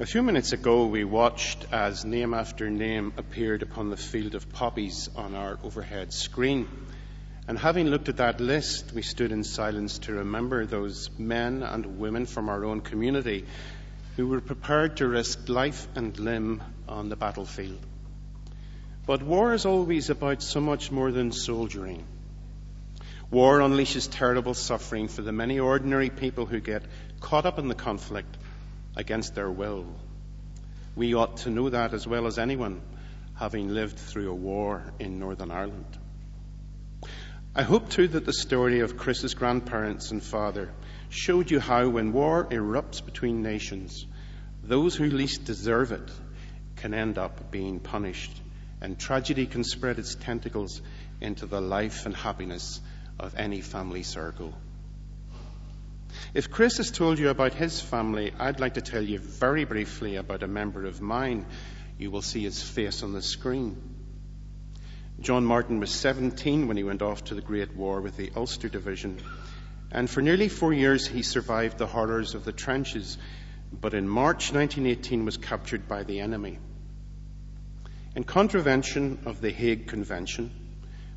A few minutes ago, we watched as name after name appeared upon the field of poppies on our overhead screen. And having looked at that list, we stood in silence to remember those men and women from our own community who were prepared to risk life and limb on the battlefield. But war is always about so much more than soldiering. War unleashes terrible suffering for the many ordinary people who get caught up in the conflict against their will. We ought to know that as well as anyone having lived through a war in Northern Ireland. I hope too that the story of Chris's grandparents and father showed you how when war erupts between nations, those who least deserve it can end up being punished and tragedy can spread its tentacles into the life and happiness of any family circle. If Chris has told you about his family, I'd like to tell you very briefly about a member of mine. You will see his face on the screen. John Martin was 17 when he went off to the Great War with the Ulster Division. And for nearly four years, he survived the horrors of the trenches, but in March 1918 was captured by the enemy. In contravention of the Hague Convention,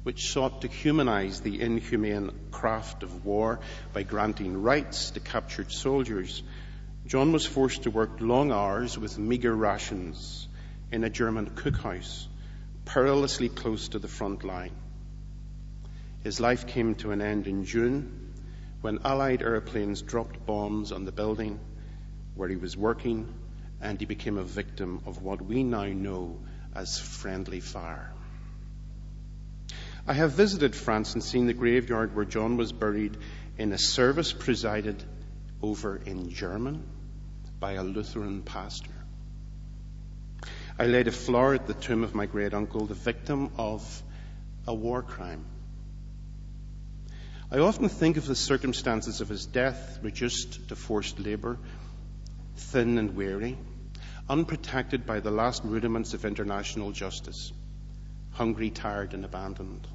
which sought to humanize the inhumane craft of war by granting rights to captured soldiers, John was forced to work long hours with meager rations in a German cookhouse, perilously close to the front line. His life came to an end in June when Allied airplanes dropped bombs on the building where he was working, and he became a victim of what we now know as friendly fire. I have visited France and seen the graveyard where John was buried in a service presided over in German by a Lutheran pastor. I laid a flower at the tomb of my great uncle, the victim of a war crime. I often think of the circumstances of his death, reduced to forced labour, thin and weary, unprotected by the last rudiments of international justice, hungry, tired, and abandoned.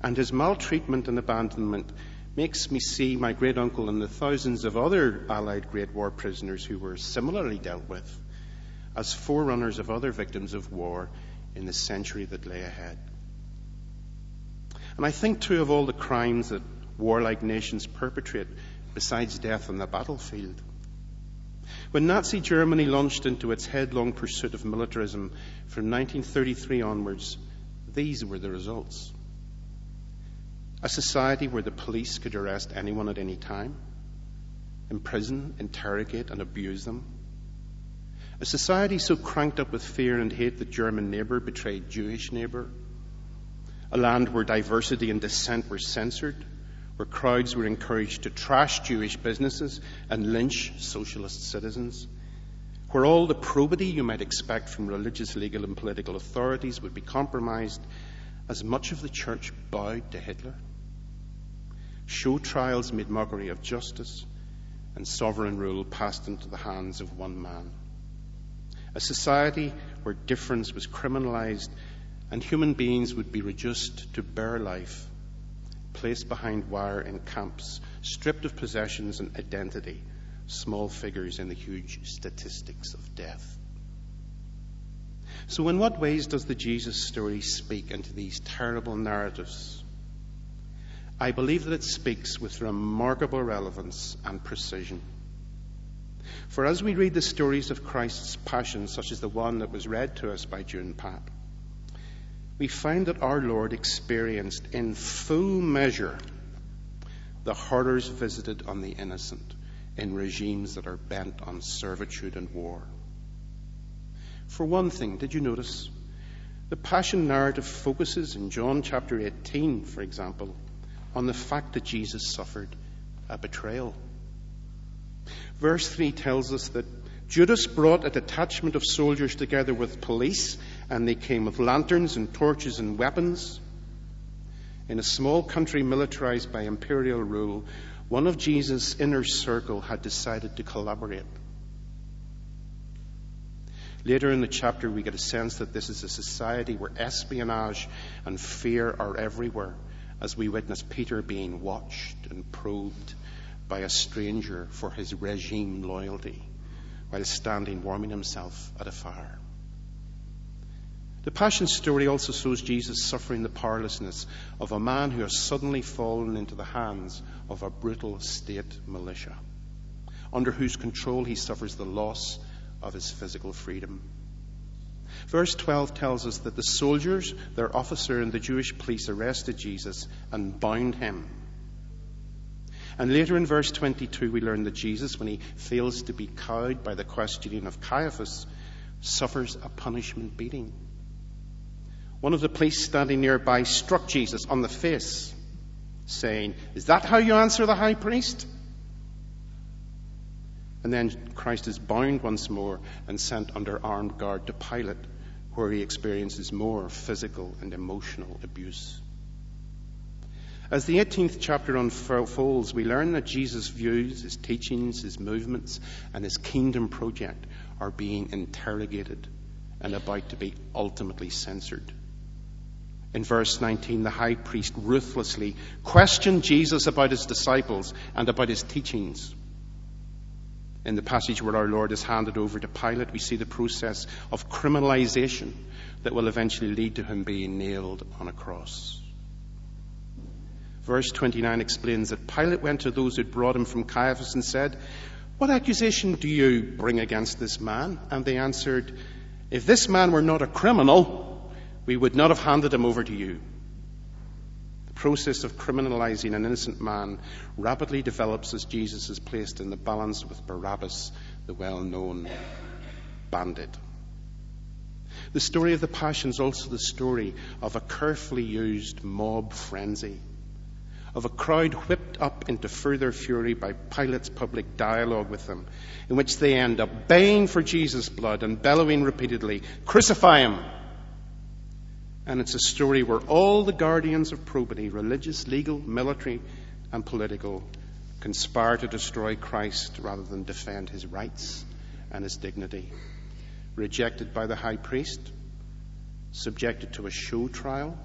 And his maltreatment and abandonment makes me see my great uncle and the thousands of other Allied Great War prisoners who were similarly dealt with as forerunners of other victims of war in the century that lay ahead. And I think too of all the crimes that warlike nations perpetrate besides death on the battlefield. When Nazi Germany launched into its headlong pursuit of militarism from 1933 onwards, these were the results. A society where the police could arrest anyone at any time, imprison, interrogate, and abuse them. A society so cranked up with fear and hate that German neighbour betrayed Jewish neighbour. A land where diversity and dissent were censored, where crowds were encouraged to trash Jewish businesses and lynch socialist citizens, where all the probity you might expect from religious, legal, and political authorities would be compromised as much of the church bowed to Hitler. Show trials made mockery of justice, and sovereign rule passed into the hands of one man. A society where difference was criminalized and human beings would be reduced to bare life, placed behind wire in camps, stripped of possessions and identity, small figures in the huge statistics of death. So, in what ways does the Jesus story speak into these terrible narratives I believe that it speaks with remarkable relevance and precision. For as we read the stories of Christ's passion, such as the one that was read to us by June Pat, we find that our Lord experienced in full measure the horrors visited on the innocent in regimes that are bent on servitude and war. For one thing, did you notice? The Passion narrative focuses in John chapter 18, for example, on the fact that Jesus suffered a betrayal. Verse 3 tells us that Judas brought a detachment of soldiers together with police, and they came with lanterns and torches and weapons. In a small country militarized by imperial rule, one of Jesus' inner circle had decided to collaborate. Later in the chapter, we get a sense that this is a society where espionage and fear are everywhere as we witness Peter being watched and probed by a stranger for his regime loyalty, while standing warming himself at a fire. The Passion story also shows Jesus suffering the powerlessness of a man who has suddenly fallen into the hands of a brutal state militia, under whose control he suffers the loss of his physical freedom. Verse 12 tells us that the soldiers, their officer, and the Jewish police arrested Jesus and bound him. And later in verse 22, we learn that Jesus, when he fails to be cowed by the questioning of Caiaphas, suffers a punishment beating. One of the police standing nearby struck Jesus on the face, saying, Is that how you answer the high priest? And then Christ is bound once more and sent under armed guard to Pilate, where he experiences more physical and emotional abuse. As the 18th chapter unfolds, we learn that Jesus' views, his teachings, his movements, and his kingdom project are being interrogated and about to be ultimately censored. In verse 19, the high priest ruthlessly questioned Jesus about his disciples and about his teachings. In the passage where our Lord is handed over to Pilate, we see the process of criminalization that will eventually lead to him being nailed on a cross. Verse 29 explains that Pilate went to those who had brought him from Caiaphas and said, What accusation do you bring against this man? And they answered, If this man were not a criminal, we would not have handed him over to you. The process of criminalizing an innocent man rapidly develops as Jesus is placed in the balance with Barabbas, the well known bandit. The story of the Passion is also the story of a carefully used mob frenzy, of a crowd whipped up into further fury by Pilate's public dialogue with them, in which they end up baying for Jesus' blood and bellowing repeatedly, Crucify him! And it's a story where all the guardians of probity, religious, legal, military, and political, conspire to destroy Christ rather than defend his rights and his dignity. Rejected by the high priest, subjected to a show trial,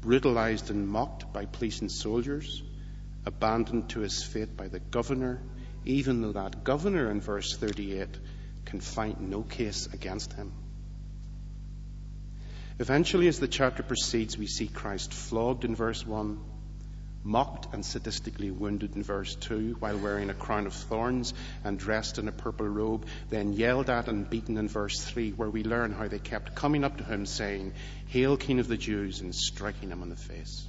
brutalized and mocked by police and soldiers, abandoned to his fate by the governor, even though that governor in verse 38 can find no case against him. Eventually, as the chapter proceeds, we see Christ flogged in verse 1, mocked and sadistically wounded in verse 2 while wearing a crown of thorns and dressed in a purple robe, then yelled at and beaten in verse 3, where we learn how they kept coming up to him saying, Hail, King of the Jews, and striking him on the face.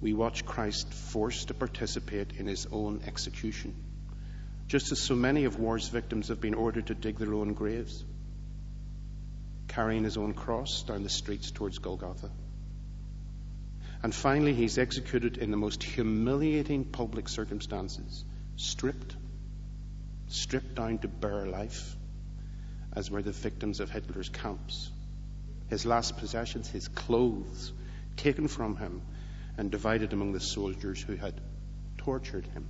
We watch Christ forced to participate in his own execution, just as so many of war's victims have been ordered to dig their own graves carrying his own cross down the streets towards Golgotha. And finally, he's executed in the most humiliating public circumstances, stripped, stripped down to bare life, as were the victims of Hitler's camps. His last possessions, his clothes, taken from him and divided among the soldiers who had tortured him.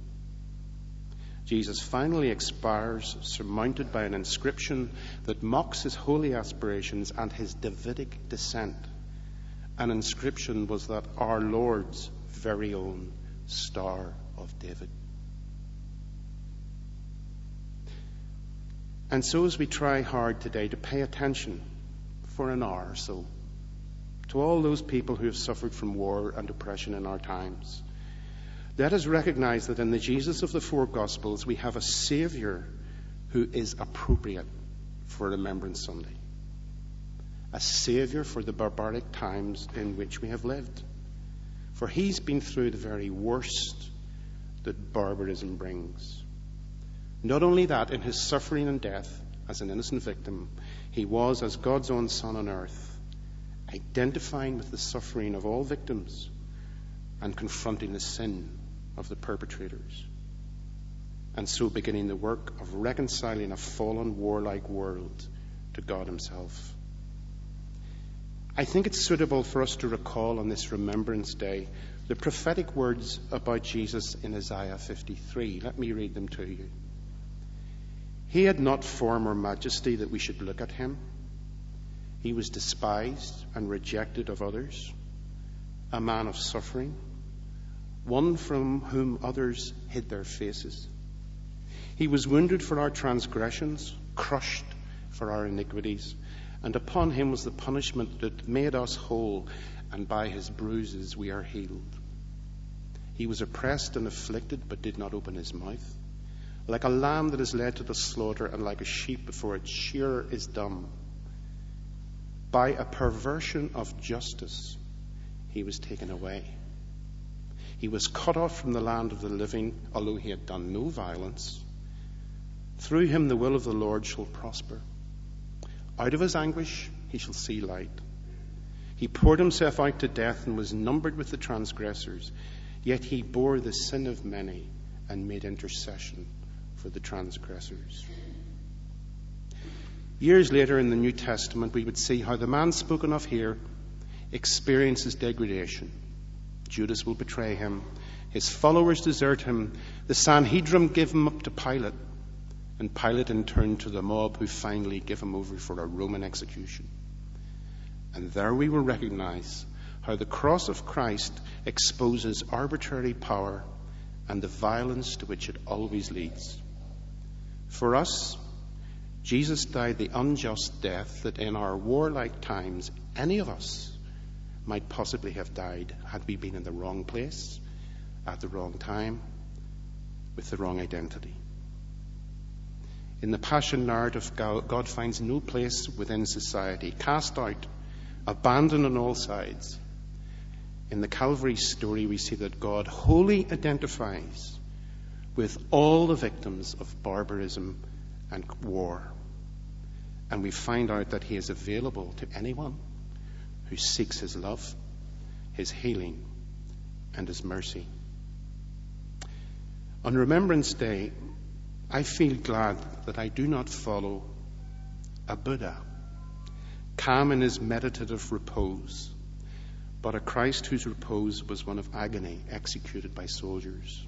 Jesus finally expires, surmounted by an inscription that mocks his holy aspirations and his Davidic descent. An inscription was that our Lord's very own Star of David. And so, as we try hard today to pay attention for an hour or so to all those people who have suffered from war and oppression in our times, let us recognize that in the Jesus of the four Gospels, we have a Savior who is appropriate for Remembrance Sunday. A Savior for the barbaric times in which we have lived. For he's been through the very worst that barbarism brings. Not only that, in his suffering and death as an innocent victim, he was, as God's own Son on earth, identifying with the suffering of all victims and confronting the sin of the perpetrators, and so beginning the work of reconciling a fallen, warlike world to God Himself. I think it's suitable for us to recall on this Remembrance Day the prophetic words about Jesus in Isaiah 53. Let me read them to you. He had not form or majesty that we should look at him. He was despised and rejected of others, a man of suffering one from whom others hid their faces. He was wounded for our transgressions, crushed for our iniquities, and upon him was the punishment that made us whole, and by his bruises we are healed. He was oppressed and afflicted, but did not open his mouth. Like a lamb that is led to the slaughter, and like a sheep before its shearer is dumb. By a perversion of justice, he was taken away. He was cut off from the land of the living, although he had done no violence. Through him the will of the Lord shall prosper. Out of his anguish he shall see light. He poured himself out to death and was numbered with the transgressors, yet he bore the sin of many and made intercession for the transgressors. Years later in the New Testament, we would see how the man spoken of here experiences degradation. Judas will betray him. His followers desert him. The Sanhedrin give him up to Pilate. And Pilate in turn to the mob who finally give him over for a Roman execution. And there we will recognize how the cross of Christ exposes arbitrary power and the violence to which it always leads. For us, Jesus died the unjust death that in our warlike times any of us might possibly have died had we been in the wrong place, at the wrong time, with the wrong identity. In the Passion narrative, God finds no place within society, cast out, abandoned on all sides. In the Calvary story, we see that God wholly identifies with all the victims of barbarism and war. And we find out that He is available to anyone who seeks His love, His healing, and His mercy. On Remembrance Day, I feel glad that I do not follow a Buddha, calm in his meditative repose, but a Christ whose repose was one of agony executed by soldiers.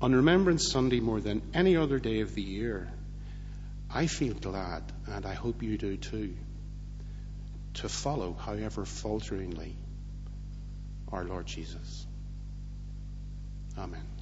On Remembrance Sunday, more than any other day of the year, I feel glad, and I hope you do too, to follow, however falteringly, our Lord Jesus. Amen.